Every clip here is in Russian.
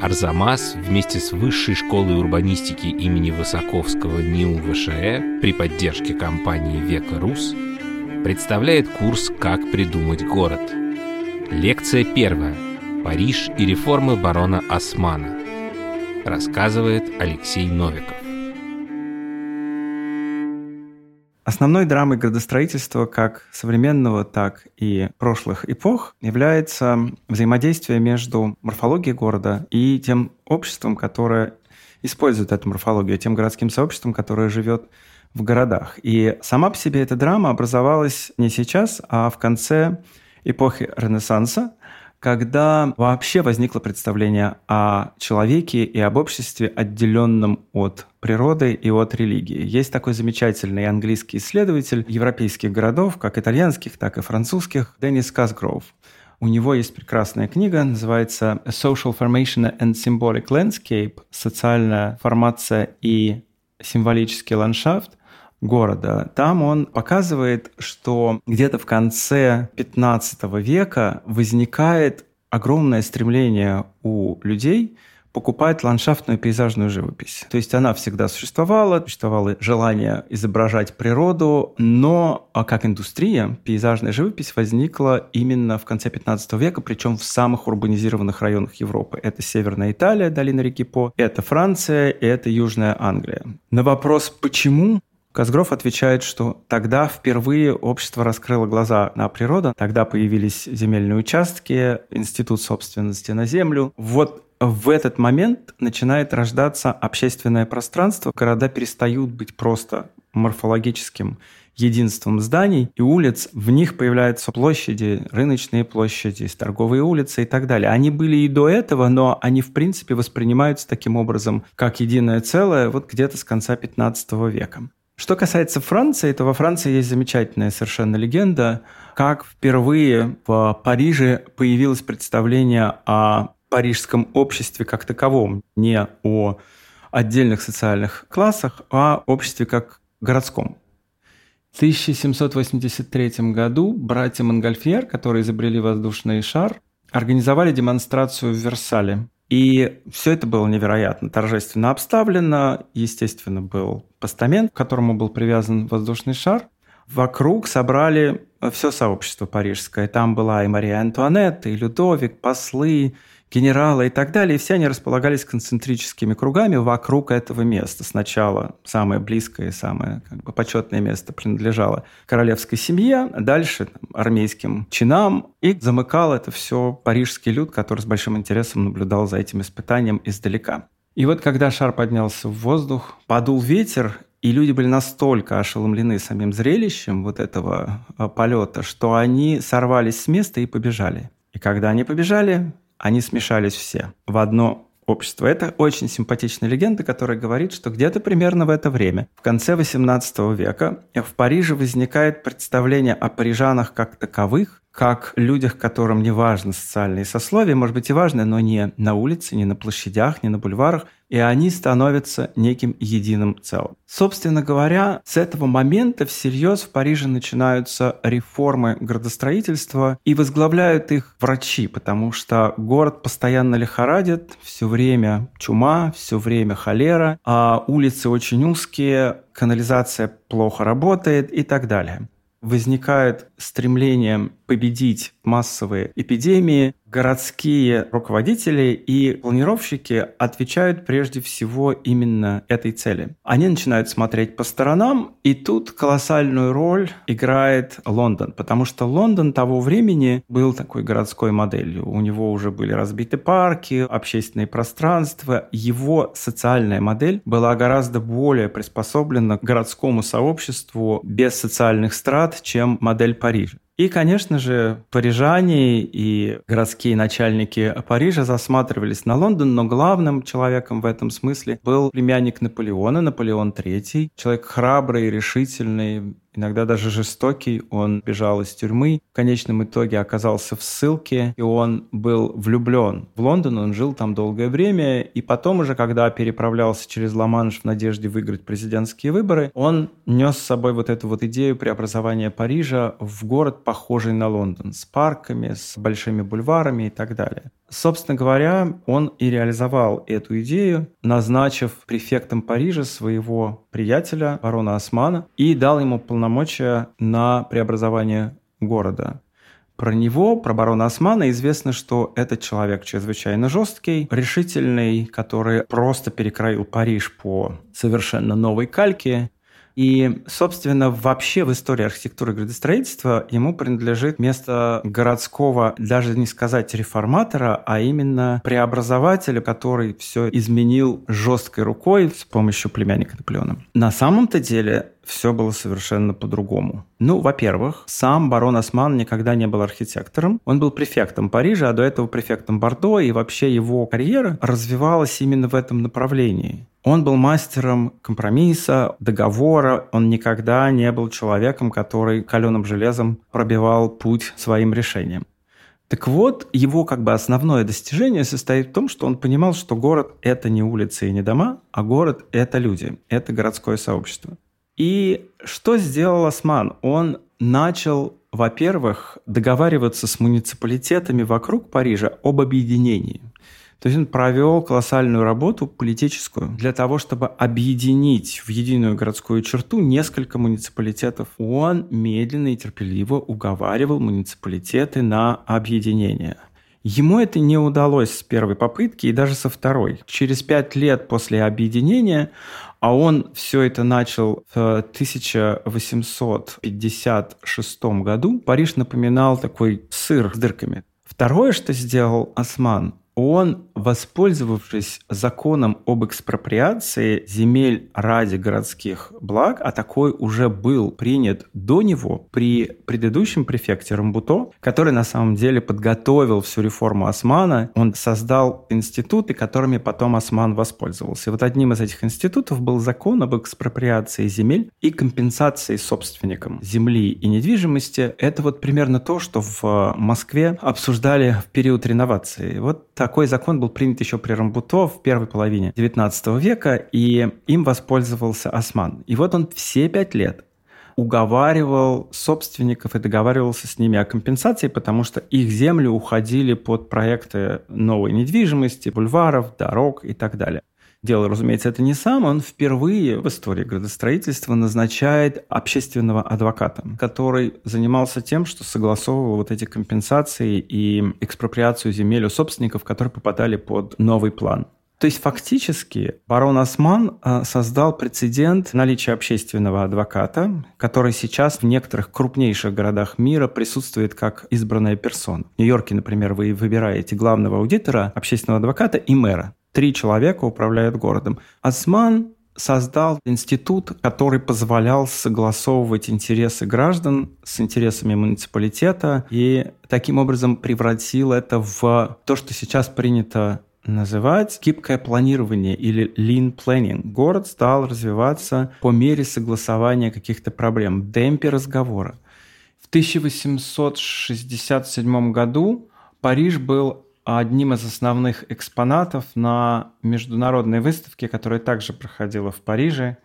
Арзамас вместе с Высшей школой урбанистики имени Высоковского НИУ ВШЭ при поддержке компании «Века Рус» представляет курс «Как придумать город». Лекция первая. Париж и реформы барона Османа. Рассказывает Алексей Новиков. Основной драмой градостроительства как современного, так и прошлых эпох является взаимодействие между морфологией города и тем обществом, которое использует эту морфологию, тем городским сообществом, которое живет в городах. И сама по себе эта драма образовалась не сейчас, а в конце эпохи Ренессанса, когда вообще возникло представление о человеке и об обществе, отделенном от природы и от религии. Есть такой замечательный английский исследователь европейских городов, как итальянских, так и французских, Деннис Касгроув. У него есть прекрасная книга, называется Social Formation and Symbolic Landscape – «Социальная формация и символический ландшафт», города. Там он показывает, что где-то в конце 15 века возникает огромное стремление у людей покупать ландшафтную пейзажную живопись. То есть она всегда существовала, существовало желание изображать природу, но а как индустрия пейзажная живопись возникла именно в конце 15 века, причем в самых урбанизированных районах Европы. Это Северная Италия, долина реки По, это Франция, это Южная Англия. На вопрос «почему?» Казгров отвечает, что тогда впервые общество раскрыло глаза на природу, тогда появились земельные участки, институт собственности на землю. Вот в этот момент начинает рождаться общественное пространство, города перестают быть просто морфологическим единством зданий и улиц, в них появляются площади, рыночные площади, торговые улицы и так далее. Они были и до этого, но они в принципе воспринимаются таким образом, как единое целое, вот где-то с конца 15 века. Что касается Франции, то во Франции есть замечательная совершенно легенда, как впервые в Париже появилось представление о парижском обществе как таковом, не о отдельных социальных классах, а обществе как городском. В 1783 году братья Монгольфьер, которые изобрели воздушный шар, организовали демонстрацию в Версале. И все это было невероятно торжественно обставлено. Естественно, был постамент, к которому был привязан воздушный шар. Вокруг собрали все сообщество парижское. Там была и Мария Антуанетта, и Людовик, послы, генералы и так далее, и все они располагались концентрическими кругами вокруг этого места. Сначала самое близкое и самое как бы, почетное место принадлежало королевской семье, дальше там, армейским чинам, и замыкал это все парижский люд, который с большим интересом наблюдал за этим испытанием издалека. И вот когда шар поднялся в воздух, подул ветер, и люди были настолько ошеломлены самим зрелищем вот этого а, полета, что они сорвались с места и побежали. И когда они побежали, они смешались все в одно общество. Это очень симпатичная легенда, которая говорит, что где-то примерно в это время, в конце XVIII века, в Париже возникает представление о парижанах как таковых, как людях, которым не важно социальные сословия, может быть и важно, но не на улице, не на площадях, не на бульварах, и они становятся неким единым целым. Собственно говоря, с этого момента всерьез в Париже начинаются реформы градостроительства и возглавляют их врачи, потому что город постоянно лихорадит, все время чума, все время холера, а улицы очень узкие, канализация плохо работает и так далее возникает стремление победить массовые эпидемии, городские руководители и планировщики отвечают прежде всего именно этой цели. Они начинают смотреть по сторонам, и тут колоссальную роль играет Лондон, потому что Лондон того времени был такой городской моделью. У него уже были разбиты парки, общественные пространства. Его социальная модель была гораздо более приспособлена к городскому сообществу без социальных страт, чем модель Парижа. И, конечно же, парижане и городские начальники Парижа засматривались на Лондон, но главным человеком в этом смысле был племянник Наполеона, Наполеон III, человек храбрый, решительный, иногда даже жестокий. Он бежал из тюрьмы, в конечном итоге оказался в ссылке, и он был влюблен в Лондон, он жил там долгое время, и потом уже, когда переправлялся через Ла-Манш в надежде выиграть президентские выборы, он нес с собой вот эту вот идею преобразования Парижа в город, похожий на Лондон, с парками, с большими бульварами и так далее. Собственно говоря, он и реализовал эту идею, назначив префектом Парижа своего приятеля, барона Османа, и дал ему полномочия на преобразование города. Про него, про барона Османа, известно, что этот человек чрезвычайно жесткий, решительный, который просто перекроил Париж по совершенно новой кальке, и, собственно, вообще в истории архитектуры и градостроительства ему принадлежит место городского, даже не сказать реформатора, а именно преобразователя, который все изменил жесткой рукой с помощью племянника Наполеона. На самом-то деле все было совершенно по-другому. Ну, во-первых, сам барон Осман никогда не был архитектором. Он был префектом Парижа, а до этого префектом Бордо, и вообще его карьера развивалась именно в этом направлении. Он был мастером компромисса, договора. Он никогда не был человеком, который каленым железом пробивал путь своим решениям. Так вот, его как бы основное достижение состоит в том, что он понимал, что город – это не улицы и не дома, а город – это люди, это городское сообщество. И что сделал Осман? Он начал, во-первых, договариваться с муниципалитетами вокруг Парижа об объединении. То есть он провел колоссальную работу политическую для того, чтобы объединить в единую городскую черту несколько муниципалитетов. Он медленно и терпеливо уговаривал муниципалитеты на объединение. Ему это не удалось с первой попытки и даже со второй. Через пять лет после объединения, а он все это начал в 1856 году, Париж напоминал такой сыр с дырками. Второе, что сделал Осман, он, воспользовавшись законом об экспроприации земель ради городских благ, а такой уже был принят до него при предыдущем префекте Рамбуто, который на самом деле подготовил всю реформу Османа, он создал институты, которыми потом Осман воспользовался. И вот одним из этих институтов был закон об экспроприации земель и компенсации собственникам земли и недвижимости. Это вот примерно то, что в Москве обсуждали в период реновации. Вот такой закон был принят еще при Рамбуто в первой половине XIX века, и им воспользовался Осман. И вот он все пять лет уговаривал собственников и договаривался с ними о компенсации, потому что их земли уходили под проекты новой недвижимости, бульваров, дорог и так далее. Дело, разумеется, это не сам, он впервые в истории градостроительства назначает общественного адвоката, который занимался тем, что согласовывал вот эти компенсации и экспроприацию земель у собственников, которые попадали под новый план. То есть фактически барон Осман э, создал прецедент наличия общественного адвоката, который сейчас в некоторых крупнейших городах мира присутствует как избранная персона. В Нью-Йорке, например, вы выбираете главного аудитора, общественного адвоката и мэра. Три человека управляют городом. Осман создал институт, который позволял согласовывать интересы граждан с интересами муниципалитета и таким образом превратил это в то, что сейчас принято называть гибкое планирование или lean planning. Город стал развиваться по мере согласования каких-то проблем, в темпе разговора. В 1867 году Париж был одним из основных экспонатов на международной выставке, которая также проходила в Париже.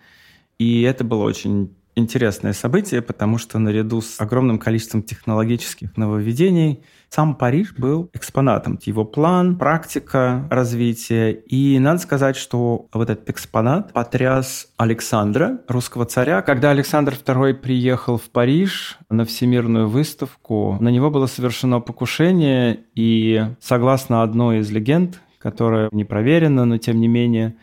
И это было очень интересное событие, потому что наряду с огромным количеством технологических нововведений сам Париж был экспонатом. Его план, практика развития. И надо сказать, что вот этот экспонат потряс Александра, русского царя. Когда Александр II приехал в Париж на всемирную выставку, на него было совершено покушение, и согласно одной из легенд, которая не проверена, но тем не менее,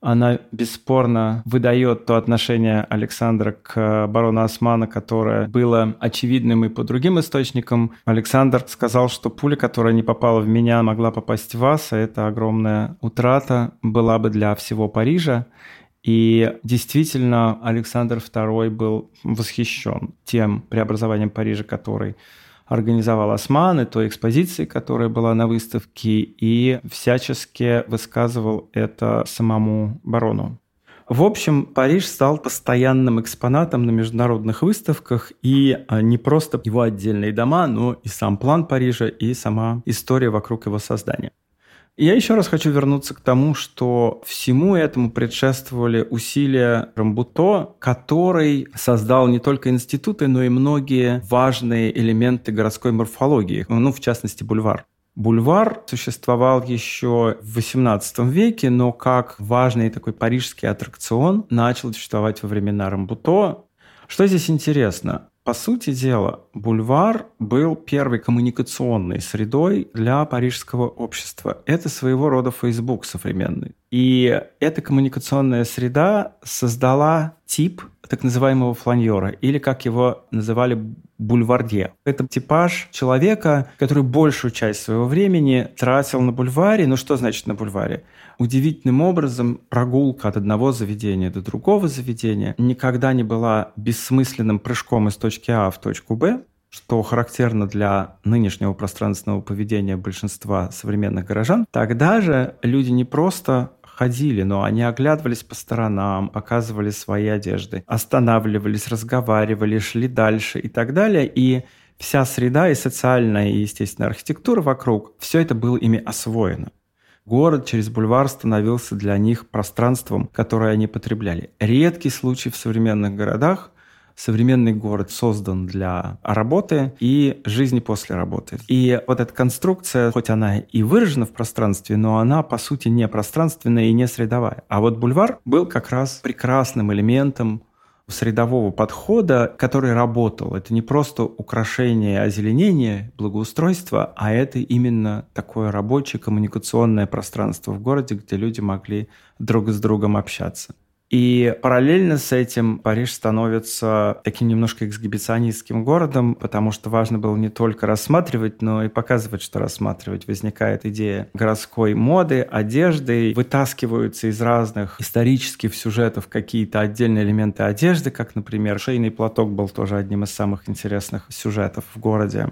она бесспорно выдает то отношение Александра к барону Османа, которое было очевидным и по другим источникам. Александр сказал, что пуля, которая не попала в меня, могла попасть в вас, а это огромная утрата была бы для всего Парижа. И действительно, Александр II был восхищен тем преобразованием Парижа, который организовал Осман, и той экспозиции, которая была на выставке, и всячески высказывал это самому барону. В общем, Париж стал постоянным экспонатом на международных выставках, и а, не просто его отдельные дома, но и сам план Парижа, и сама история вокруг его создания. Я еще раз хочу вернуться к тому, что всему этому предшествовали усилия Рамбуто, который создал не только институты, но и многие важные элементы городской морфологии, ну, в частности, бульвар. Бульвар существовал еще в XVIII веке, но как важный такой парижский аттракцион начал существовать во времена Рамбуто. Что здесь интересно? По сути дела, бульвар был первой коммуникационной средой для парижского общества. Это своего рода Facebook современный. И эта коммуникационная среда создала тип так называемого фланьора, или как его называли бульвардье. Это типаж человека, который большую часть своего времени тратил на бульваре. Ну что значит на бульваре? Удивительным образом прогулка от одного заведения до другого заведения никогда не была бессмысленным прыжком из точки А в точку Б, что характерно для нынешнего пространственного поведения большинства современных горожан, тогда же люди не просто ходили, но они оглядывались по сторонам, показывали свои одежды, останавливались, разговаривали, шли дальше и так далее. И вся среда и социальная, и, естественно, архитектура вокруг, все это было ими освоено. Город через бульвар становился для них пространством, которое они потребляли. Редкий случай в современных городах, современный город создан для работы и жизни после работы. И вот эта конструкция, хоть она и выражена в пространстве, но она, по сути, не пространственная и не средовая. А вот бульвар был как раз прекрасным элементом средового подхода, который работал. Это не просто украшение, озеленение, благоустройство, а это именно такое рабочее коммуникационное пространство в городе, где люди могли друг с другом общаться. И параллельно с этим Париж становится таким немножко эксгибиционистским городом, потому что важно было не только рассматривать, но и показывать, что рассматривать. Возникает идея городской моды, одежды, вытаскиваются из разных исторических сюжетов какие-то отдельные элементы одежды, как, например, шейный платок был тоже одним из самых интересных сюжетов в городе.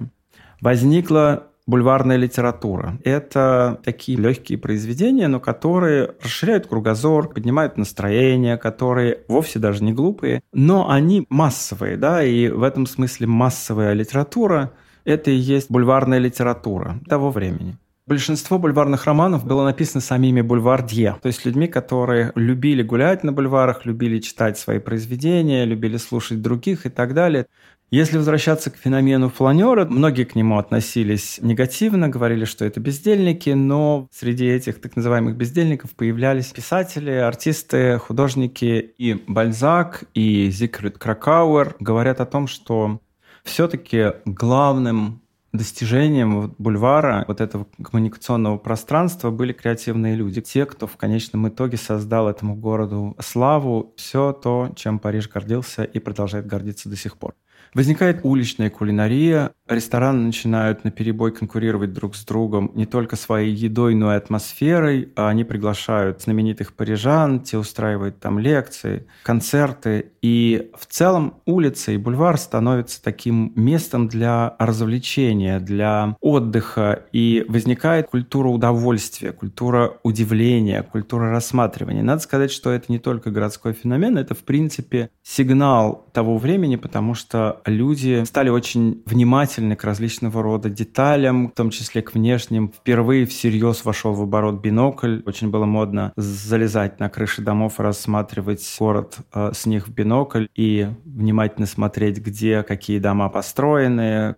Возникла бульварная литература. Это такие легкие произведения, но которые расширяют кругозор, поднимают настроение, которые вовсе даже не глупые, но они массовые, да, и в этом смысле массовая литература – это и есть бульварная литература того времени. Большинство бульварных романов было написано самими бульвардье, то есть людьми, которые любили гулять на бульварах, любили читать свои произведения, любили слушать других и так далее. Если возвращаться к феномену фланера, многие к нему относились негативно, говорили, что это бездельники, но среди этих так называемых бездельников появлялись писатели, артисты, художники. И Бальзак, и Зигфрид Кракауэр говорят о том, что все-таки главным достижением бульвара, вот этого коммуникационного пространства были креативные люди. Те, кто в конечном итоге создал этому городу славу, все то, чем Париж гордился и продолжает гордиться до сих пор. Возникает уличная кулинария, рестораны начинают на перебой конкурировать друг с другом не только своей едой, но и атмосферой. А они приглашают знаменитых парижан, те устраивают там лекции, концерты. И в целом улица и бульвар становятся таким местом для развлечения, для отдыха. И возникает культура удовольствия, культура удивления, культура рассматривания. Надо сказать, что это не только городской феномен, это в принципе сигнал того времени, потому что люди стали очень внимательны к различного рода деталям, в том числе к внешним. Впервые всерьез вошел в оборот бинокль. Очень было модно залезать на крыши домов, рассматривать город э, с них в бинокль и внимательно смотреть, где какие дома построены,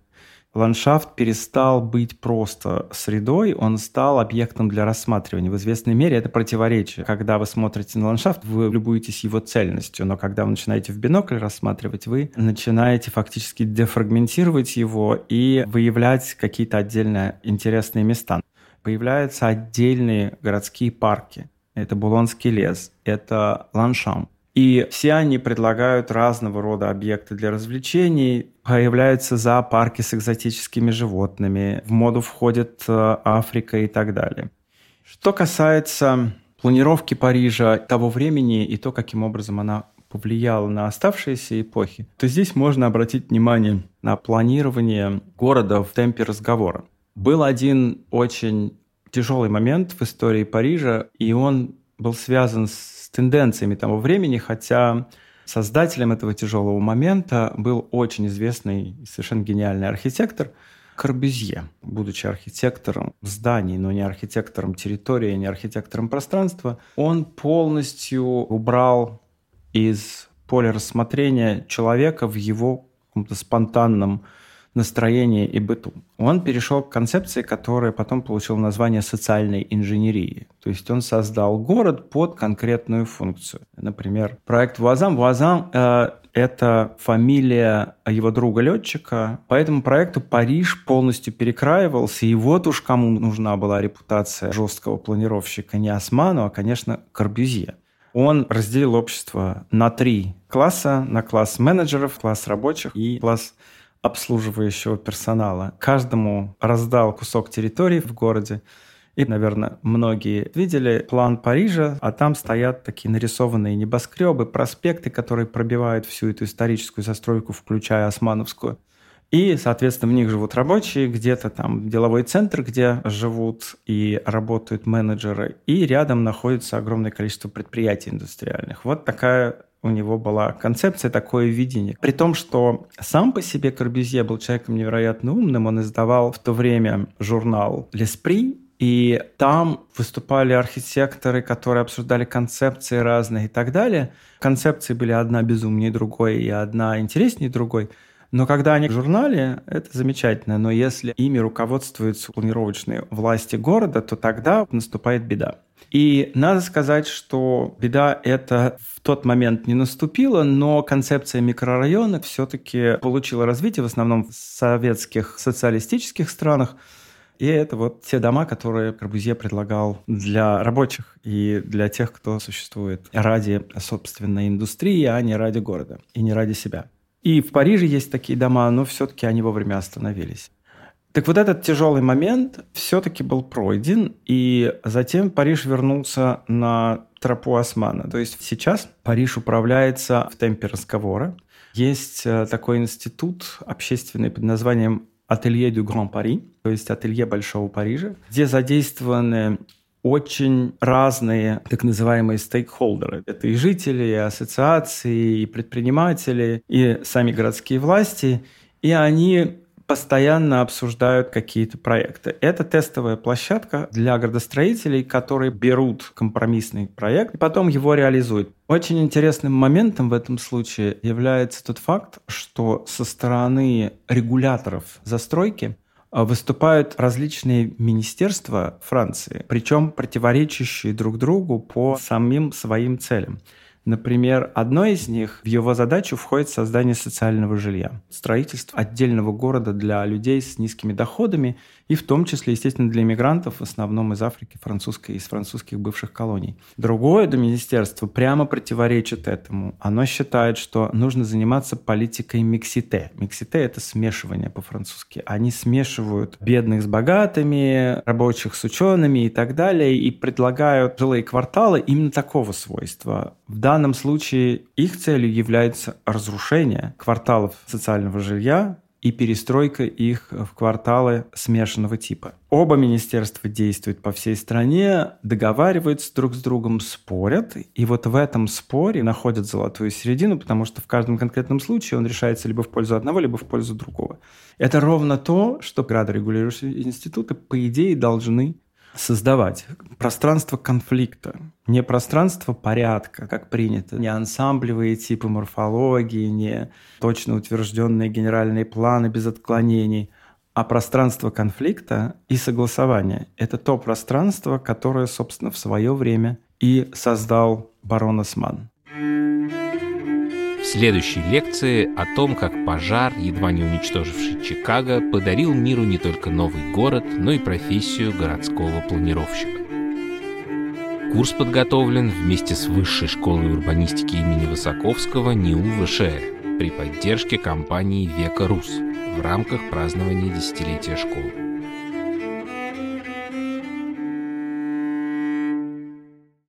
ландшафт перестал быть просто средой, он стал объектом для рассматривания. В известной мере это противоречие. Когда вы смотрите на ландшафт, вы любуетесь его цельностью, но когда вы начинаете в бинокль рассматривать, вы начинаете фактически дефрагментировать его и выявлять какие-то отдельные интересные места. Появляются отдельные городские парки. Это Булонский лес, это Ланшам, и все они предлагают разного рода объекты для развлечений. Появляются зоопарки с экзотическими животными. В моду входит э, Африка и так далее. Что касается планировки Парижа того времени и то, каким образом она повлияла на оставшиеся эпохи, то здесь можно обратить внимание на планирование города в темпе разговора. Был один очень тяжелый момент в истории Парижа, и он был связан с тенденциями того времени, хотя создателем этого тяжелого момента был очень известный и совершенно гениальный архитектор Корбюзье, будучи архитектором зданий, но не архитектором территории, не архитектором пространства, он полностью убрал из поля рассмотрения человека в его каком-то спонтанном настроении и быту. Он перешел к концепции, которая потом получила название социальной инженерии. То есть он создал город под конкретную функцию. Например, проект Вуазам. Вуазам э, это фамилия его друга-летчика. По этому проекту Париж полностью перекраивался, и вот уж кому нужна была репутация жесткого планировщика не Осману, а, конечно, Корбюзье. Он разделил общество на три класса, на класс менеджеров, класс рабочих и класс обслуживающего персонала. Каждому раздал кусок территории в городе. И, наверное, многие видели план Парижа, а там стоят такие нарисованные небоскребы, проспекты, которые пробивают всю эту историческую застройку, включая османовскую. И, соответственно, в них живут рабочие, где-то там деловой центр, где живут и работают менеджеры, и рядом находится огромное количество предприятий индустриальных. Вот такая у него была концепция, такое видение. При том, что сам по себе Корбюзье был человеком невероятно умным, он издавал в то время журнал «Леспри», и там выступали архитекторы, которые обсуждали концепции разные и так далее. Концепции были одна безумнее другой и одна интереснее другой. Но когда они в журнале, это замечательно. Но если ими руководствуются планировочные власти города, то тогда наступает беда. И надо сказать, что беда это в тот момент не наступила, но концепция микрорайона все-таки получила развитие в основном в советских социалистических странах. И это вот те дома, которые Корбузье предлагал для рабочих и для тех, кто существует ради собственной индустрии, а не ради города и не ради себя. И в Париже есть такие дома, но все-таки они вовремя остановились. Так вот этот тяжелый момент все-таки был пройден, и затем Париж вернулся на тропу Османа. То есть сейчас Париж управляется в темпе разговора. Есть э, такой институт общественный под названием Ателье du Grand Paris, то есть ателье Большого Парижа, где задействованы очень разные так называемые стейкхолдеры. Это и жители, и ассоциации, и предприниматели, и сами городские власти. И они постоянно обсуждают какие-то проекты. Это тестовая площадка для градостроителей, которые берут компромиссный проект и потом его реализуют. Очень интересным моментом в этом случае является тот факт, что со стороны регуляторов застройки а, выступают различные министерства Франции, причем противоречащие друг другу по самим своим целям. Например, одно из них, в его задачу входит создание социального жилья, строительство отдельного города для людей с низкими доходами и в том числе, естественно, для иммигрантов, в основном из Африки, французской, из французских бывших колоний. Другое до министерства прямо противоречит этому. Оно считает, что нужно заниматься политикой миксите. Миксите – это смешивание по-французски. Они смешивают бедных с богатыми, рабочих с учеными и так далее, и предлагают жилые кварталы именно такого свойства. В данном случае их целью является разрушение кварталов социального жилья, и перестройка их в кварталы смешанного типа. Оба министерства действуют по всей стране, договариваются друг с другом, спорят, и вот в этом споре находят золотую середину, потому что в каждом конкретном случае он решается либо в пользу одного, либо в пользу другого. Это ровно то, что градорегулирующие институты, по идее, должны создавать пространство конфликта, не пространство порядка, как принято, не ансамблевые типы морфологии, не точно утвержденные генеральные планы без отклонений, а пространство конфликта и согласования. Это то пространство, которое, собственно, в свое время и создал барон Осман. Следующей лекции о том, как пожар, едва не уничтоживший Чикаго, подарил миру не только новый город, но и профессию городского планировщика. Курс подготовлен вместе с Высшей школой урбанистики имени Высоковского НИУ ВШЭ при поддержке компании «Века Рус» в рамках празднования десятилетия школы.